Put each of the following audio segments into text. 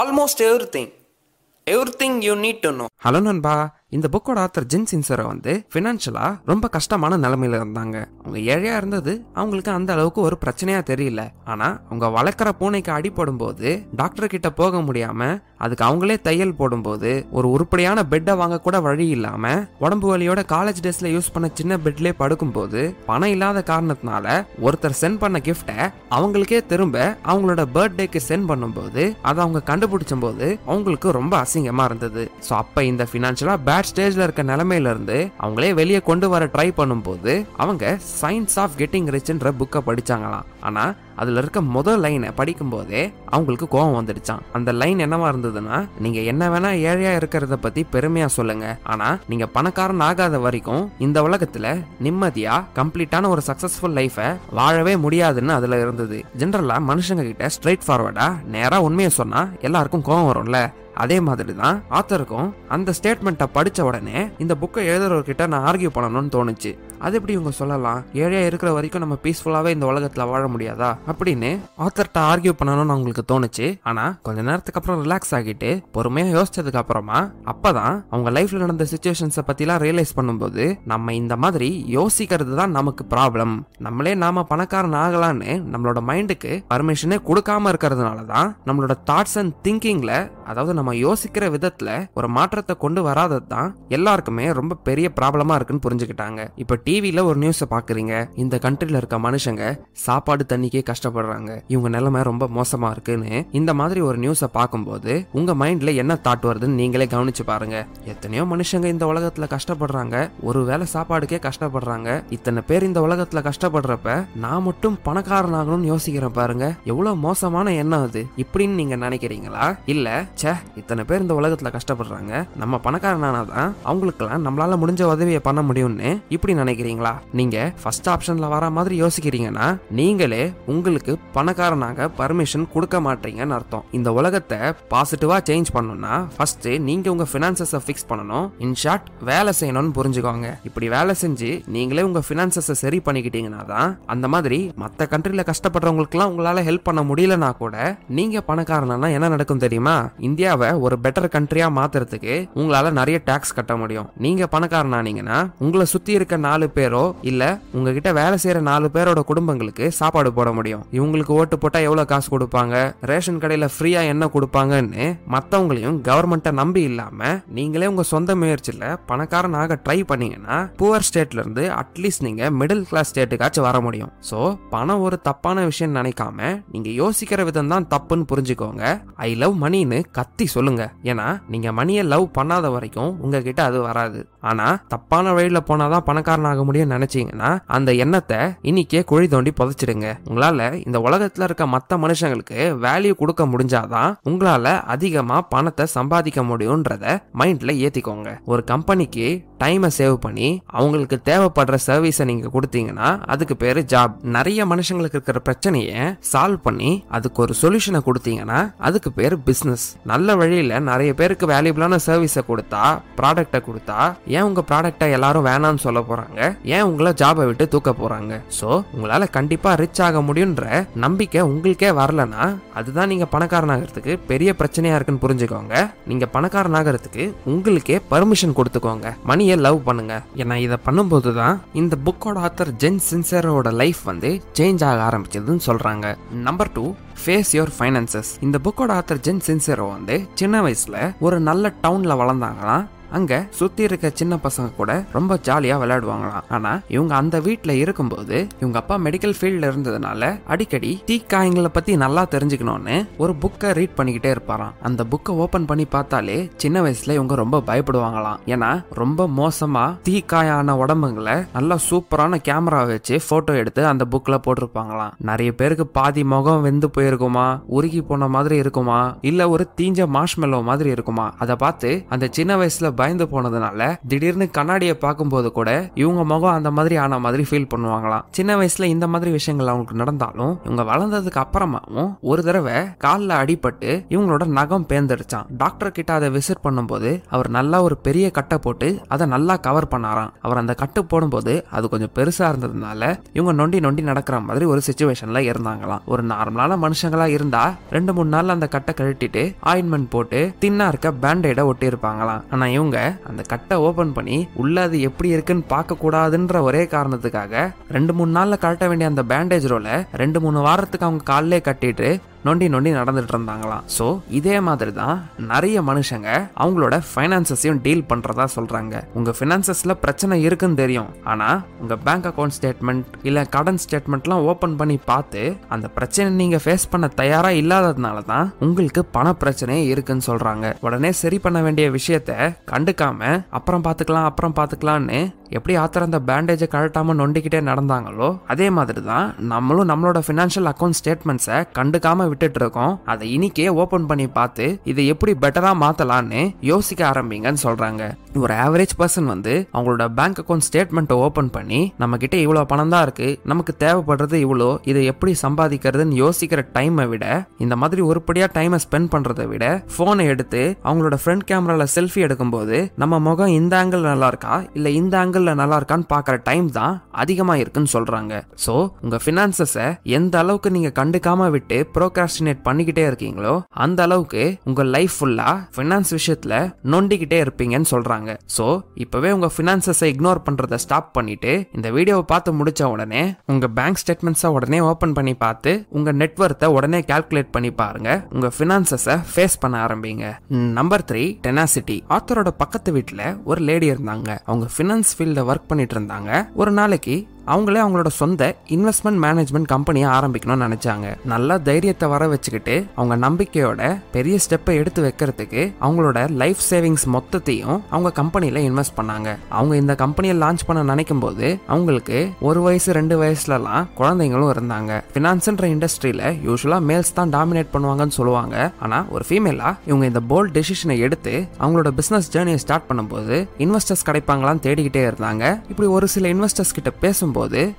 almost everything. Everything you need to know. இந்த புக்கோட author ஜின் சின்சரை வந்து ஃபினான்ஷியலா ரொம்ப கஷ்டமான நிலைமையில இருந்தாங்க. அவங்க ஏழையா இருந்தது அவங்களுக்கு அந்த அளவுக்கு ஒரு பிரச்சனையா தெரியல. ஆனா அவங்க வளர்க்குற பூனைக்கு அடிபடும் போது டாக்டர் கிட்ட போக முடியாம அதுக்கு அவங்களே தையல் போடும்போது ஒரு உருப்படியான பெட்டை வாங்க கூட வழி இல்லாம உடம்பு வலியோட காலேஜ் டேஸ்ல யூஸ் பண்ண சின்ன பெட்லயே படுக்கும்போது பணம் இல்லாத காரணத்தினால ஒருத்தர் சென்ட் பண்ண கிஃப்டை அவங்களுக்கே திரும்ப அவங்களோட பர்த்டேக்கு சென்ட் பண்ணும்போது அதை அவங்க கண்டுபிடிச்ச போது அவங்களுக்கு ரொம்ப அசிங்கமா இருந்தது. ஸோ அப்ப இந்த ஃபினான்ஷியலா பேட் ஸ்டேஜ்ல இருக்க நிலைமையில இருந்து அவங்களே வெளியே கொண்டு வர ட்ரை பண்ணும்போது அவங்க சயின்ஸ் ஆஃப் கெட்டிங் ரிச்ன்ற புக்கை படிச்சாங்களாம். ஆனா அதுல இருக்க முதல் லைனை படிக்கும் போதே அவங்களுக்கு கோபம் வந்துடுச்சான் அந்த லைன் என்னவா இருந்ததுன்னா நீங்க என்ன வேணா ஏழையா இருக்கிறத பத்தி பெருமையா சொல்லுங்க. ஆனா நீங்க பணக்காரன் ஆகாத வரைக்கும் இந்த உலகத்துல நிம்மதியா கம்ப்ளீட்டான ஒரு சக்சஸ்ஃபுல் லைஃபை வாழவே முடியாதுன்னு அதுல இருந்தது. ஜென்ரலா மனுஷங்க கிட்ட ஸ்ட்ரைட் ஃபார்வர்டா நேரா உண்மையை சொன்னா எல்லாருக்கும் கோபம் வரும்ல. அதே மாதிரி தான் ஆத்தருக்கும் அந்த ஸ்டேட்மெண்ட்டை படித்த உடனே இந்த புக்கை எழுதுறவர்கிட்ட நான் ஆர்கியூ பண்ணணும்னு தோணுச்சு. அது எப்படி இவங்க சொல்லலாம்? ஏழையா இருக்கிற வரைக்கும் நம்ம பீஸ்ஃபுல்லாவே இந்த உலகத்துல வாழ முடியாதா? அப்படின்னு ஆத்தர்கிட்ட ஆர்கியூ பண்ணணும்னு அவங்களுக்கு தோணுச்சு. ஆனா கொஞ்ச நேரத்துக்கு அப்புறம் ரிலாக்ஸ் ஆகிட்டு பொறுமையா யோசிச்சதுக்கு அப்புறமா அப்பதான் அவங்க லைஃப்ல நடந்த சுச்சுவேஷன்ஸை பத்திலாம் ரியலைஸ் பண்ணும்போது நம்ம இந்த மாதிரி யோசிக்கிறது தான் நமக்கு ப்ராப்ளம் நம்மளே நாம பணக்காரன் ஆகலான்னு நம்மளோட மைண்டுக்கு பர்மிஷனே கொடுக்காம இருக்கிறதுனால தான் நம்மளோட தாட்ஸ் அண்ட் திங்கிங்ல அதாவது நம்ம யோசிக்கிற விதத்துல ஒரு மாற்றத்தை கொண்டு வராதது தான் எல்லாருக்குமே ரொம்ப பெரிய ப்ராப்ளமா இருக்குன்னு புரிஞ்சுக்கிட்டாங்க. இப்போ டிவியில் ஒரு நியூஸை பாக்குறீங்க. இந்த கண்ட்ரில இருக்க மனுஷங்க சாப்பாடு தண்ணிக்கே கஷ்டப்படுறாங்க. இவங்க நிலைமை ரொம்ப மோசமா இருக்குன்னு இந்த மாதிரி ஒரு நியூஸை பார்க்கும்போது உங்க மைண்ட்ல என்ன தாட் வருதுன்னு நீங்களே கவனிச்சு பாருங்க. எத்தனையோ மனுஷங்க இந்த உலகத்துல கஷ்டப்படுறாங்க. ஒரு வேளை சாப்பாடுக்கே கஷ்டப்படுறாங்க. இத்தனை பேர் இந்த உலகத்துல கஷ்டப்படுறப்ப நான் மட்டும் பணக்காரன் ஆகணும்னு யோசிக்கிறேன் பாருங்க. எவ்வளவு மோசமான எண்ணம் அது. இப்படின்னு நீங்க நினைக்கிறீங்களா? இல்ல ச்சே இத்தனை பேர் இந்த உலகத்துல கஷ்டப்படுறாங்க. நம்ம பணக்காரனானாதான் அவங்களுக்கெல்லாம் நம்மளால முடிஞ்ச உதவியை பண்ண முடியும்னு இப்படி நினைக்கிறீங்களா? நீங்க ஃபர்ஸ்ட் ஆப்ஷன்ல வர மாதிரி யோசிக்கிறீங்கன்னா நீங்களே உங்களுக்கு பணக்காரனாக பர்மிஷன் கொடுக்க மாட்டீங்கன்னு அர்த்தம். இந்த உலகத்தை பாசிட்டிவா சேஞ்ச் பண்ணணும்னா ஃபர்ஸ்ட் நீங்க உங்க பினான்சஸை ஃபிக்ஸ் பண்ணணும். இன் ஷார்ட் வேலை செய்யணும்னு புரிஞ்சுக்கோங்க. இப்படி வேலை செஞ்சு நீங்களே உங்க பினான்சஸை சரி பண்ணிக்கிட்டீங்கன்னா தான் அந்த மாதிரி மற்ற கண்ட்ரில கஷ்டப்படுறவங்களுக்குலாம் உங்களால ஹெல்ப் பண்ண முடியலனா கூட நீங்க பணக்காரனா என்ன நடக்கும் தெரியுமா? இந்தியாவை ஒரு பெட்டர் கண்ட்ரியா மாத்துறதுக்கு உங்களால நிறைய டாக்ஸ் கட்ட முடியும். நீங்க பணக்காரனானீங்கன்னா உங்களை சுத்தி இருக்க நாலு பேரோ இல்ல உங்ககிட்ட வேலை செய்யற நாலு பேரோட குடும்பங்களுக்கு சாப்பாடு போட முடியும். இவங்களுக்கு ஓட்டு போட்டா எவ்வளவு காசு கொடுப்பாங்க? ரேஷன் கடையில ஃப்ரீயா என்ன கொடுப்பாங்கன்னு மத்தவங்களையும் கவர்மெண்ட்டை நம்பி இல்லாம நீங்களே உங்க சொந்த முயற்சியில பணக்காரன் ஆக ட்ரை பண்ணீங்கன்னா புவர் ஸ்டேட்ல இருந்து அட்லீஸ்ட் நீங்க மிடில் கிளாஸ் ஸ்டேட்டுக்காச்சும் வர முடியும். சோ பணம் ஒரு தப்பான விஷயம் நினைக்காம நீங்க யோசிக்கிற விதம் தான் தப்புன்னு புரிஞ்சுக்கோங்க. ஐ லவ் மணின்னு கத்தி சொல்லுங்க. ஏன்னா நீங்க மணியை லவ் பண்ணாத வரைக்கும் உங்ககிட்ட அது வராது. ஆனா தப்பான வழியில போனாதான் பணக்காரனாக ஆக முடியும்னு நினைச்சீங்கன்னா அந்த எண்ணத்தை இன்னைக்கே குழி தோண்டி புதைச்சிடுங்க. உங்களால இந்த உலகத்துல இருக்க மத்த மனுஷங்களுக்கு வேல்யூ கொடுக்க முடிஞ்சாதான் உங்களால அதிகமா பணத்தை சம்பாதிக்க முடியும்ன்றத மைண்ட்ல ஏத்திக்கோங்க. ஒரு கம்பெனிக்கு டைமை சேவ் பண்ணி அவங்களுக்கு தேவைப்படுற சர்வீஸை நீங்கள் கொடுத்தீங்கன்னா அதுக்கு பேர் ஜாப் நிறைய மனுஷங்களுக்கு இருக்கிற பிரச்சனையை சால்வ் பண்ணி அதுக்கு ஒரு சொல்யூஷனை கொடுத்தீங்கன்னா அதுக்கு பேர் பிஸ்னஸ் நல்ல வழியில் நிறைய பேருக்கு வேல்யூபிளான சர்வீஸை கொடுத்தா ப்ராடக்டை கொடுத்தா ஏன் உங்கள் ப்ராடக்டை எல்லாரும் வேணாம்னு சொல்ல போகிறாங்க ஏன் உங்களை ஜாபை விட்டு தூக்க போகிறாங்க ஸோ உங்களால் கண்டிப்பாக ரிச் ஆக முடியுன்ற நம்பிக்கை உங்களுக்கே வரலன்னா அதுதான் நீங்கள் பணக்காரனாகிறதுக்கு பெரிய பிரச்சனையாக இருக்குன்னு புரிஞ்சுக்கோங்க. நீங்கள் பணக்காரனாகிறதுக்கு உங்களுக்கே பர்மிஷன் கொடுத்துக்கோங்க. மணி மணியை லவ் பண்ணுங்க. ஏன்னா இதை பண்ணும்போது தான் இந்த புக்கோட ஆத்தர் ஜென் சின்சரோட லைஃப் வந்து சேஞ்ச் ஆக ஆரம்பிச்சதுன்னு சொல்றாங்க. Number two face your finances இந்த புக்கோட ஆத்தர் ஜென் சின்சரோ வந்து சின்ன வயசுல ஒரு நல்ல டவுன்ல வளர்ந்தாங்களாம். அங்க சுத்தி இருக்க சின்ன பசங்க கூட ரொம்ப ஜாலியா விளையாடுவாங்களாம். ஆனா இவங்க அந்த வீட்டுல இருக்கும்போது இவங்க அப்பா மெடிக்கல் ஃபீல்ட்ல இருந்ததுனால அடிக்கடி தீக்காயங்களை பத்தி நல்லா தெரிஞ்சுக்கணும்னு ஒரு புக்கை ரீட் பண்ணிக்கிட்டே இருப்பாராம். அந்த புக்கை ஓபன் பண்ணி பார்த்தாலே சின்ன வயசுல இவங்க ரொம்ப பயப்படுவாங்களாம். ஏன்னா ரொம்ப மோசமா தீக்காயான உடம்புங்களை நல்லா சூப்பரான கேமரா வச்சு போட்டோ எடுத்து அந்த புக்ல போட்டிருப்பாங்களாம். நிறைய பேருக்கு பாதி முகம் வெந்து போயிருக்குமா உருகி போன மாதிரி இருக்குமா இல்ல ஒரு தீஞ்ச மாஷ்மெல்லோ மாதிரி இருக்குமா அதை பார்த்து அந்த சின்ன வயசுல பயந்து போனதுனால திடீர்னு கண்ணாடியை பார்க்கும்போது கூட இவங்க முகம் அந்த மாதிரி ஆன மாதிரி ஃபீல் பண்ணுவாங்களாம். சின்ன வயசுல இந்த மாதிரி விஷயங்கள் அவங்களுக்கு நடந்தாலும் இவங்க வளர்ந்ததுக்கு அப்புறமாவும் ஒரு தடவை காலில் அடிபட்டு இவங்களோட நகம் பேந்துருச்சான் டாக்டர் கிட்ட அதை விசிட் பண்ணும்போது அவர் நல்லா ஒரு பெரிய கட்டை போட்டு அதை நல்லா கவர் பண்ணாராம். அவர் அந்த கட்டு போடும்போது அது கொஞ்சம் பெருசா இருந்ததுனால இவங்க நொண்டி நொண்டி நடக்கிற மாதிரி ஒரு சுச்சுவேஷன்ல இருந்தாங்களாம். ஒரு நார்மலான மனுஷங்களா இருந்தா ரெண்டு மூணு நாள் அந்த கட்டை கழட்டிட்டு ஆயின்மெண்ட் போட்டு தின்னா இருக்க பேண்டைட ஒட்டி இருப்பாங்களாம் ஆனா இவங்க அந்த கட்டை ஓபன் பண்ணி உள்ள அது எப்படி இருக்குன்னு பார்க்க கூடாதுன்ற ஒரே காரணத்துக்காக ரெண்டு மூணு நாள்ல கட்ட வேண்டிய அந்த பேண்டேஜ் ரோல ரெண்டு மூணு வாரத்துக்கு அவங்க காலிலே கட்டிட்டு நொண்டி நொண்டி நடந்துட்டு இருந்தாங்களாம் ஸோ இதே மாதிரி தான் நிறைய மனுஷங்க அவங்களோட ஃபைனான்சஸையும் டீல் பண்ணுறதா சொல்கிறாங்க உங்கள் ஃபினான்சஸில் பிரச்சனை இருக்குன்னு தெரியும். ஆனால் உங்கள் பேங்க் அக்கவுண்ட் ஸ்டேட்மெண்ட் இல்லை கடன் ஸ்டேட்மெண்ட்லாம் ஓப்பன் பண்ணி பார்த்து அந்த பிரச்சனை நீங்கள் ஃபேஸ் பண்ண தயாராக இல்லாததுனால தான் உங்களுக்கு பண பிரச்சனையே இருக்குன்னு சொல்கிறாங்க உடனே சரி பண்ண வேண்டிய விஷயத்த கண்டுக்காம அப்புறம் பார்த்துக்கலாம் அப்புறம் பார்த்துக்கலாம்னு எப்படி ஆத்திர அந்த பேண்டேஜை கழட்டாமல் நொண்டிக்கிட்டே நடந்தாங்களோ அதே மாதிரி தான் நம்மளும் நம்மளோட ஃபினான்ஷியல் அக்கௌண்ட் ஸ்டேட்மெண்ட்ஸை கண்டுக்காம விட்டுட்டு இருக்கோம் அதை இன்னைக்கே ஓபன் பண்ணி பார்த்து இதை எப்படி பெட்டரா மாத்தலாம்னு யோசிக்க ஆரம்பிங்கன்னு சொல்றாங்க. ஒரு ஆவரேஜ் பர்சன் வந்து அவங்களோட பேங்க் அக்கௌண்ட் ஸ்டேட்மெண்ட்டை ஓப்பன் பண்ணி நம்ம கிட்ட இவ்வளோ பணம் தான் இருக்கு நமக்கு தேவைப்படுறது இவ்வளோ இதை எப்படி சம்பாதிக்கிறதுன்னு யோசிக்கிற டைமை விட இந்த மாதிரி உருப்படியா டைமை ஸ்பெண்ட் பண்றதை விட போனை எடுத்து அவங்களோட ஃப்ரண்ட் கேமரால செல்ஃபி எடுக்கும்போது நம்ம முகம் இந்த ஆங்கிள் நல்லா இருக்கா இல்ல இந்த ஆங்கிள் நல்லா இருக்கான்னு பாக்குற டைம் தான் அதிகமா இருக்குன்னு சொல்றாங்க. சோ உங்க பினான்சஸ எந்த அளவுக்கு நீங்க கண்டுக்காம விட்டு ப்ரோக்ராஸ்டினேட் பண்ணிக்கிட்டே இருக்கீங்களோ அந்த அளவுக்கு உங்க லைஃப் ஃபுல்லா பினான்ஸ் விஷயத்துல நொண்டிக்கிட்டே இருப்பீங்கன்னு சொல்றாங்க சோ இப்பவே உங்க ஃபினான்சஸை இக்னோர் பண்ணுறதை ஸ்டாப் பண்ணிட்டு இந்த வீடியோவை பார்த்து முடிச்ச உடனே உங்க பேங்க் ஸ்டேட்மெண்ட்ஸை உடனே ஓப்பன் பண்ணி பார்த்து உங்க நெட்ஒர்த்தை உடனே கால்குலேட் பண்ணி பாருங்க. உங்க ஃபினான்சஸை ஃபேஸ் பண்ண ஆரம்பிங்க. நம்பர் த்ரீ டெனாசிட்டி ஆத்தரோட பக்கத்து வீட்டில் ஒரு லேடி இருந்தாங்க. அவங்க ஃபினான்ஸ் ஃபீல்டில் ஒர்க் பண்ணிட்டு இருந்தாங்க. ஒரு நாளைக்கு அவங்களே அவங்களோட சொந்த இன்வெஸ்ட்மெண்ட் மேனேஜ்மெண்ட் கம்பெனியை ஆரம்பிக்கணும்னு நினைச்சாங்க. நல்லா தைரியத்தை வர வச்சுக்கிட்டு அவங்க நம்பிக்கையோட பெரிய ஸ்டெப்பை எடுத்து வைக்கிறதுக்கு அவங்களோட லைஃப் சேவிங்ஸ் மொத்தத்தையும் அவங்க கம்பெனியில இன்வெஸ்ட் பண்ணாங்க. அவங்க இந்த கம்பெனியை லான்ச் பண்ண நினைக்கும் போது அவங்களுக்கு ஒரு வயசு ரெண்டு வயசுலலாம் குழந்தைங்களும் இருந்தாங்க. ஃபினான்ஸ்ன்ற இண்டஸ்ட்ரியில யூஸ்வலா மேல்ஸ் தான் டாமினேட் பண்ணுவாங்கன்னு சொல்லுவாங்க. ஆனா ஒரு ஃபீமேலா இவங்க இந்த போல்ட் டெசிஷனை எடுத்து அவங்களோட பிசினஸ் ஜேர்னியை ஸ்டார்ட் பண்ணும்போது இன்வெஸ்டர்ஸ் கிடைப்பாங்களான்னு தேடிக்கிட்டே இருந்தாங்க. இப்படி ஒரு சில இன்வெஸ்டர்ஸ் கிட்ட பேசும்போது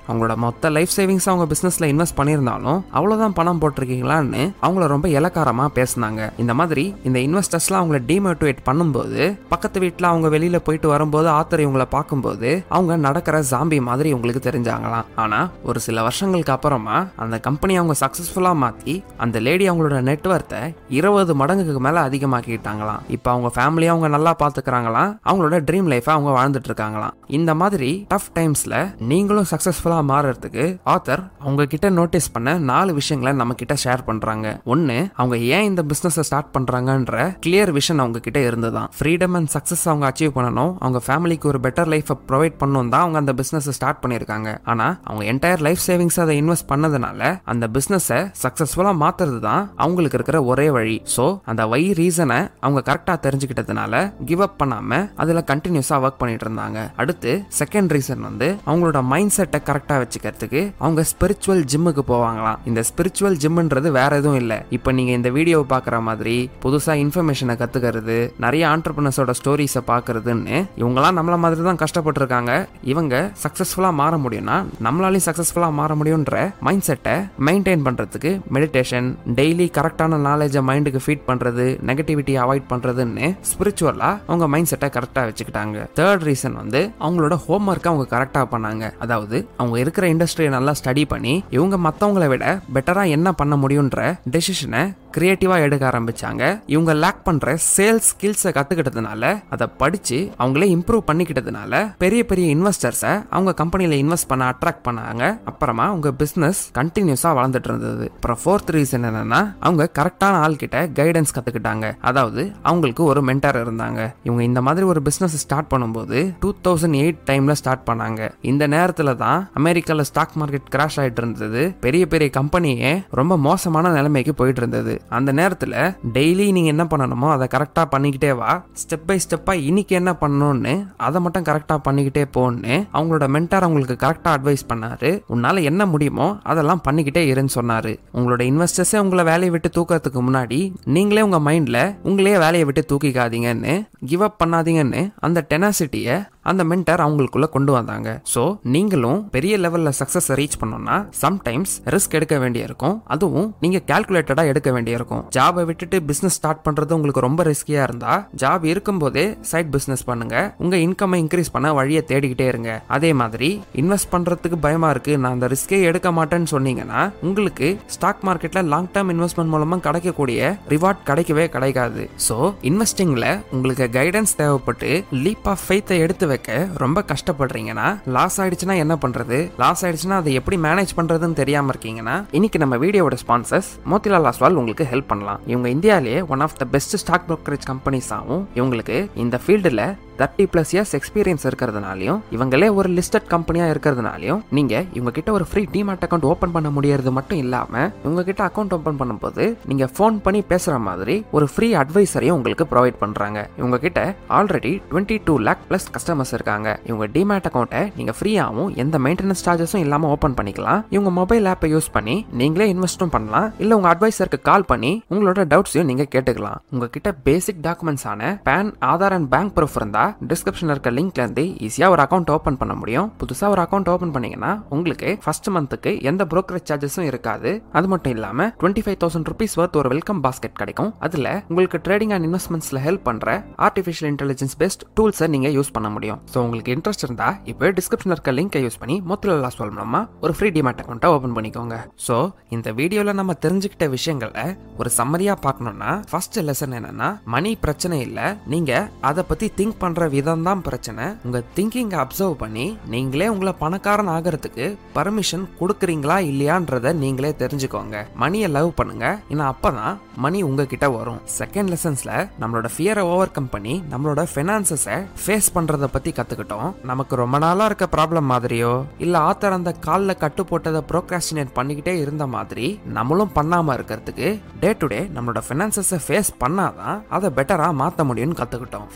அவங்களோட மொத்த லைஃப் சேவிங்ஸ் அவங்க பிசினஸ்ல இன்வெஸ்ட் பண்ணியிருந்தாலும் அவ்வளவுதான் பணம் போட்டிருக்கீங்களான்னு அவங்கள ரொம்ப இலக்காரமா பேசினாங்க. இந்த மாதிரி இந்த இன்வெஸ்டர்ஸ்லாம் அவங்கள டிமோட்டிவேட் பண்ணும்போது பக்கத்து வீட்டில் அவங்க வெளியில போயிட்டு வரும்போது ஆத்தர் இவங்களை பார்க்கும்போது அவங்க நடக்கிற ஜாம்பி மாதிரி உங்களுக்கு தெரிஞ்சாங்களாம். ஆனா ஒரு சில வருஷங்களுக்கு அப்புறமா அந்த கம்பெனி அவங்க சக்சஸ்ஃபுல்லா மாத்தி அந்த லேடி அவங்களோட நெட்ஒர்த்தை இருபது மடங்குக்கு மேல அதிகமாக்கிட்டாங்களாம். இப்போ அவங்க ஃபேமிலியை அவங்க நல்லா பாத்துக்கிறாங்களாம் அவங்களோட ட்ரீம் லைஃபை அவங்க வாழ்ந்துட்டு இருக்காங்களாம். இந்த மாதிரி டஃப் டைம்ஸ்ல நீங்களும் சக்ஸஸ்ஃபுல்லாக மாறுறதுக்கு ஆத்தர் அவங்க கிட்ட நோட்டீஸ் பண்ண நாலு விஷயங்களை நம்ம கிட்ட ஷேர் பண்றாங்க. ஒன்று அவங்க ஏன் இந்த பிஸ்னஸை ஸ்டார்ட் பண்றாங்கன்ற கிளியர் விஷன் அவங்க கிட்ட இருந்துதான். ஃப்ரீடம் அண்ட் சக்ஸஸ் அவங்க அச்சீவ் பண்ணணும். அவங்க ஃபேமிலிக்கு ஒரு பெட்டர் லைஃபை ப்ரொவைட் பண்ணணும் தான் அவங்க அந்த பிஸ்னஸை ஸ்டார்ட் பண்ணியிருக்காங்க. ஆனால் அவங்க என்டையர் லைஃப் சேவிங்ஸ் அதை இன்வெஸ்ட் பண்ணதுனால அந்த பிஸ்னஸை சக்ஸஸ்ஃபுல்லாக மாற்றுறது தான் அவங்களுக்கு இருக்கிற ஒரே வழி. ஸோ அந்த வை ரீசனை அவங்க கரெக்டாக தெரிஞ்சுக்கிட்டதுனால கிவ் அப் பண்ணாமல் அதில் கண்டினியூஸாக ஒர்க் பண்ணிட்டு இருந்தாங்க. அடுத்து செகண்ட் ரீசன் வந்து அவங்களோட மைண்ட் செட்டை கரெக்டாக வச்சுக்கிறதுக்கு அவங்க ஸ்பிரிச்சுவல் ஜிம்முக்கு போவாங்களாம். இந்த ஸ்பிரிச்சுவல் ஜிம்ன்றது வேற எதுவும் இல்லை. இப்போ நீங்கள் இந்த வீடியோவை பார்க்குற மாதிரி புதுசாக இன்ஃபர்மேஷனை கற்றுக்கிறது நிறைய ஆண்டர்பிரினர்ஸோட ஸ்டோரிஸை பார்க்குறதுன்னு இவங்களாம் நம்மள மாதிரி தான் கஷ்டப்பட்டுருக்காங்க. இவங்க சக்ஸஸ்ஃபுல்லாக மாற முடியும்னா நம்மளாலையும் சக்ஸஸ்ஃபுல்லாக மாற முடியுன்ற மைண்ட் செட்டை மெயின்டைன் பண்ணுறதுக்கு மெடிடேஷன் டெய்லி கரெக்டான நாலேஜை மைண்டுக்கு ஃபீட் பண்ணுறது நெகட்டிவிட்டி அவாய்ட் பண்ணுறதுன்னு ஸ்பிரிச்சுவலாக அவங்க மைண்ட் செட்டை கரெக்டாக வச்சுக்கிட்டாங்க. தேர்ட் ரீசன் வந்து அவங்களோட ஹோம் ஒர்க்கை அவங்க கரெக்டாக பண்ணாங்க. அதாவது அவங்க இருக்கிற இண்டஸ்ட்ரியை நல்லா ஸ்டடி பண்ணி இவங்க மற்றவங்களை விட பெட்டரா என்ன பண்ண முடியுன்ற டெசிஷனை கிரியேட்டிவா எடுக்க ஆரம்பிச்சாங்க. இவங்க லேக் பண்ற சேல்ஸ் ஸ்கில்ஸை கத்துக்கிட்டதுனால அதை படிச்சு அவங்களே இம்ப்ரூவ் பண்ணிக்கிட்டதுனால பெரிய பெரிய இன்வெஸ்டர்ஸை அவங்க கம்பெனியில் இன்வெஸ்ட் பண்ண அட்ராக்ட் பண்ணாங்க. அப்புறமா அவங்க பிசினஸ் கண்டினியூஸா வளர்ந்துட்டு இருந்தது. அப்புறம் ஃபோர்த் ரீசன் என்னன்னா அவங்க கரெக்டான ஆள் கிட்ட கைடன்ஸ் கத்துக்கிட்டாங்க. அதாவது அவங்களுக்கு ஒரு மென்டர் இருந்தாங்க. இவங்க இந்த மாதிரி ஒரு பிசினஸ் ஸ்டார்ட் பண்ணும்போது டூ தௌசண்ட் எயிட் டைம்ல ஸ்டார்ட் பண்ணாங்க. இந்த நேரத்துல தான் அமெரிக்கால ஸ்டாக் மார்க்கெட் கிராஷ் ஆயிட்டு இருந்தது. பெரிய பெரிய கம்பெனியே ரொம்ப மோசமான நிலைமைக்கு போயிட்டு இருந்தது. அந்த நேரத்துல டெய்லி நீங்க என்ன பண்ணணுமோ அதை கரெக்டா பண்ணிக்கிட்டே வா. ஸ்டெப் பை ஸ்டெப்பா இன்னைக்கு என்ன பண்ணணும்னு அதை மட்டும் கரெக்டா பண்ணிக்கிட்டே போன்னு அவங்களோட மென்டார் அவங்களுக்கு கரெக்டா அட்வைஸ் பண்ணாரு. உன்னால என்ன முடியுமோ அதெல்லாம் பண்ணிக்கிட்டே இருன்னு சொன்னாரு. உங்களோட இன்வெஸ்டர்ஸே உங்களை வேலையை விட்டு தூக்கறதுக்கு முன்னாடி நீங்களே உங்க மைண்ட்ல உங்களையே வேலையை விட்டு தூக்கிக்காதீங்கன்னு கிவ் அப் பண்ணாதீங்கன்னு அந்த டெனாசிட்டியை அந்த மென்டர் அவங்களுக்குள்ள கொண்டு வந்தாங்க. ஸோ நீங்களும் பெரிய லெவலில் சக்ஸஸ் ரீச் பண்ணோம்னா சம்டைம்ஸ் ரிஸ்க் எடுக்க வேண்டியிருக்கும். அதுவும் நீங்க கேல்குலேட்டடாக எடுக்க வேண்டியிருக்கும். ஜாபை விட்டுட்டு பிஸ்னஸ் ஸ்டார்ட் பண்றது உங்களுக்கு ரொம்ப ரிஸ்கியா இருந்தா ஜாப் இருக்கும்போதே சைட் பிஸ்னஸ் பண்ணுங்க. உங்க இன்கம் இன்க்ரீஸ் பண்ண வழியை தேடிக்கிட்டே இருங்க. அதே மாதிரி இன்வெஸ்ட் பண்றதுக்கு பயமா இருக்கு. நான் அந்த ரிஸ்கே எடுக்க மாட்டேன்னு சொன்னீங்கன்னா உங்களுக்கு ஸ்டாக் மார்க்கெட்ல லாங் டேர்ம் இன்வெஸ்ட்மெண்ட் மூலமா கிடைக்கக்கூடிய ரிவார்ட் கிடைக்கவே கிடைக்காது. ஸோ இன்வெஸ்டிங்ல உங்களுக்கு கைடன்ஸ் தேவைப்பட்டு லீப் ஆஃப் ஃபெய்த்தை எடுத்து வைக்க ரொம்ப கஷ்டப்படுறீங்கன்னா லாஸ் ஆயிடுச்சுன்னா என்ன பண்றது? லாஸ் ஆயிடுச்சுன்னா அதை எப்படி மேனேஜ் பண்றதுன்னு தெரியாம இருக்கீங்கன்னா இன்னைக்கு நம்ம வீடியோவோட ஸ்பான்சர்ஸ் மோத்திலால் ஆஸ்வால் உங்களுக்கு ஹெல்ப் பண்ணலாம். இவங்க இந்தியாவிலேயே one of the best stock brokerage companies ஆகும் இவங்களுக்கு இந்த ஃபீல்டில் தேர்ட்டி ப்ளஸ் இயர்ஸ் எக்ஸ்பீரியன்ஸ் இருக்கிறதுனாலையும் இவங்களே ஒரு லிஸ்டட் கம்பெனியாக இருக்கிறதுனாலையும் நீங்கள் இவங்க கிட்ட ஒரு ஃப்ரீ டிமாட் அக்கௌண்ட் ஓப்பன் பண்ண முடியறது மட்டும் இல்லாமல் இவங்க கிட்ட அக்கௌண்ட் ஓப்பன் பண்ணும்போது நீங்கள் ஃபோன் பண்ணி பேசுகிற மாதிரி ஒரு ஃப்ரீ அட்வைசரையும் உங்களுக்கு ப்ரொவைட் பண்ணுறாங்க இவங்க கிட்ட already twenty two lakh plus customers இருக்காங்க. இவங்க டிமேட் அக்கௌண்ட்டை நீங்கள் ஃப்ரீயாகவும் எந்த மெயின்டெனன்ஸ் சார்ஜஸும் இல்லாமல் ஓப்பன் பண்ணிக்கலாம். இவங்க மொபைல் ஆப்பை யூஸ் பண்ணி நீங்களே இன்வெஸ்ட்டும் பண்ணலாம். இல்லை உங்கள் அட்வைசருக்கு கால் பண்ணி உங்களோட டவுட்ஸையும் நீங்கள் கேட்டுக்கலாம். உங்ககிட்ட basic டாக்குமெண்ட்ஸான PAN Aadhaar and bank proof இருந்தால் டிஸ்கிரிப்ஷன்ல இருக்க லிங்க்ல இருந்து ஈஸியா ஒரு அக்கௌண்ட் ஓபன் பண்ண முடியும். புதுசா ஒரு அக்கௌண்ட் ஓபன் பண்ணீங்கன்னா உங்களுக்கு ஃபர்ஸ்ட் மந்த்துக்கு எந்த புரோக்கரேஜ் சார்ஜஸும் இருக்காது. அது மட்டும் இல்லாம twenty five thousand rupees worth ஒரு வெல்கம் பாஸ்கெட் கிடைக்கும். அதுல உங்களுக்கு ட்ரேடிங் அண்ட் இன்வெஸ்ட்மெண்ட்ஸ்ல ஹெல்ப் பண்ற ஆர்டிஃபிஷியல் இன்டெலிஜென்ஸ் பெஸ்ட் டூல்ஸை நீங்க யூஸ் பண்ண முடியும். ஸோ உங்களுக்கு இன்ட்ரெஸ்ட் இருந்தா இப்போ டிஸ்கிரிப்ஷன்ல இருக்க லிங்கை யூஸ் பண்ணி மொத்தல லாஸ்வால் மூலமா ஒரு ஃப்ரீ டிமாட் அக்கௌண்ட்டை ஓபன் பண்ணிக்கோங்க. ஸோ இந்த வீடியோல நம்ம தெரிஞ்சுக்கிட்ட விஷயங்களை ஒரு சம்மரியா பார்க்கணும்னா ஃபர்ஸ்ட் லெசன் என்னன்னா மணி பிரச்சனை இல்லை. நீங்க அதை பத்தி திங்க் பண்ணுற விதம் தான் பிரச்சனை. உங்க திங்கிங்கை அப்சர்வ் பண்ணி நீங்களே உங்களை பணக்காரன் ஆகிறதுக்கு பர்மிஷன் கொடுக்குறீங்களா இல்லையான்றத நீங்களே தெரிஞ்சுக்கோங்க. மணியை லவ் பண்ணுங்க. ஏன்னா அப்பதான் மணி உங்ககிட்ட வரும். செகண்ட் லெசன்ஸ்ல நம்மளோட ஃபியரை ஓவர் கம் பண்ணி நம்மளோட ஃபினான்சஸை ஃபேஸ் பண்ணுறத பத்தி கத்துக்கிட்டோம். நமக்கு ரொம்ப நாளா இருக்க ப்ராப்ளம் மாதிரியோ இல்லை ஆத்தர் அந்த காலில் கட்டு போட்டதை ப்ரோக்ராஸ்டினேட் பண்ணிக்கிட்டே இருந்த மாதிரி நம்மளும் பண்ணாமல் இருக்கிறதுக்கு டே டு டே நம்மளோட ஃபினான்சஸை ஃபேஸ் பண்ணாதான் அதை பெட்டரா மாற்ற முடியும்னு கத்துக்கிட்டோம்.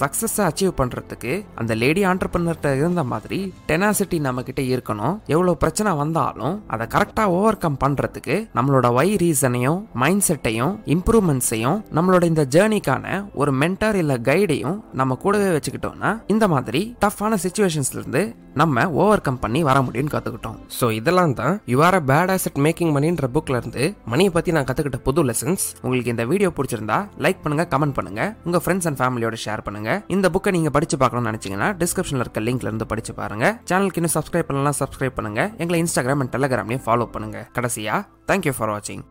சக்ஸஸ் சக்ஸஸை அச்சீவ் பண்ணுறதுக்கு அந்த லேடி ஆண்டர்பிரினர்கிட்ட இருந்த மாதிரி டெனாசிட்டி நம்ம இருக்கணும். எவ்வளோ பிரச்சனை வந்தாலும் அதை கரெக்டாக ஓவர் கம் பண்ணுறதுக்கு நம்மளோட வை ரீசனையும் மைண்ட் செட்டையும் இம்ப்ரூவ்மெண்ட்ஸையும் நம்மளோட இந்த ஜேர்னிக்கான ஒரு மென்டர் இல்லை கைடையும் நம்ம கூடவே வச்சுக்கிட்டோம்னா இந்த மாதிரி டஃப்பான சுச்சுவேஷன்ஸ்லேருந்து நம்ம ஓவர் கம் பண்ணி வர முடியும்னு கற்றுக்கிட்டோம் ஸோ இதெல்லாம் தான் you are a bad ass at making மணின்ற புக்லேருந்து மணியை பற்றி நான் கற்றுக்கிட்ட புது லெசன்ஸ் உங்களுக்கு இந்த வீடியோ பிடிச்சிருந்தா லைக் பண்ணுங்க கமெண்ட் பண்ணுங்க. உங்கள் ஃப்ரெண்ட்ஸ் அண்ட் ஃபேமிலியோட ஷேர் பண்ணுங்கள் இந்த புக்கை நீங்க படிச்சு பார்க்கணும்னு நினைச்சீங்கன்னா டிஸ்கிரிப்ஷன்ல இருக்க லிங்க்ல இருந்து படிச்சு பாருங்க. சேனலுக்கு இன்னும் சப்ஸ்கிரைப் பண்ணலாம் சப்ஸ்கிரைப் பண்ணுங்க. எங்களை இன்ஸ்டாகிராம் அண்ட் டெலிகிராம்லயும் ஃபாலோ பண்ணுங்க. கடைசியா தேங்க்யூ ஃபார் வாட்சிங்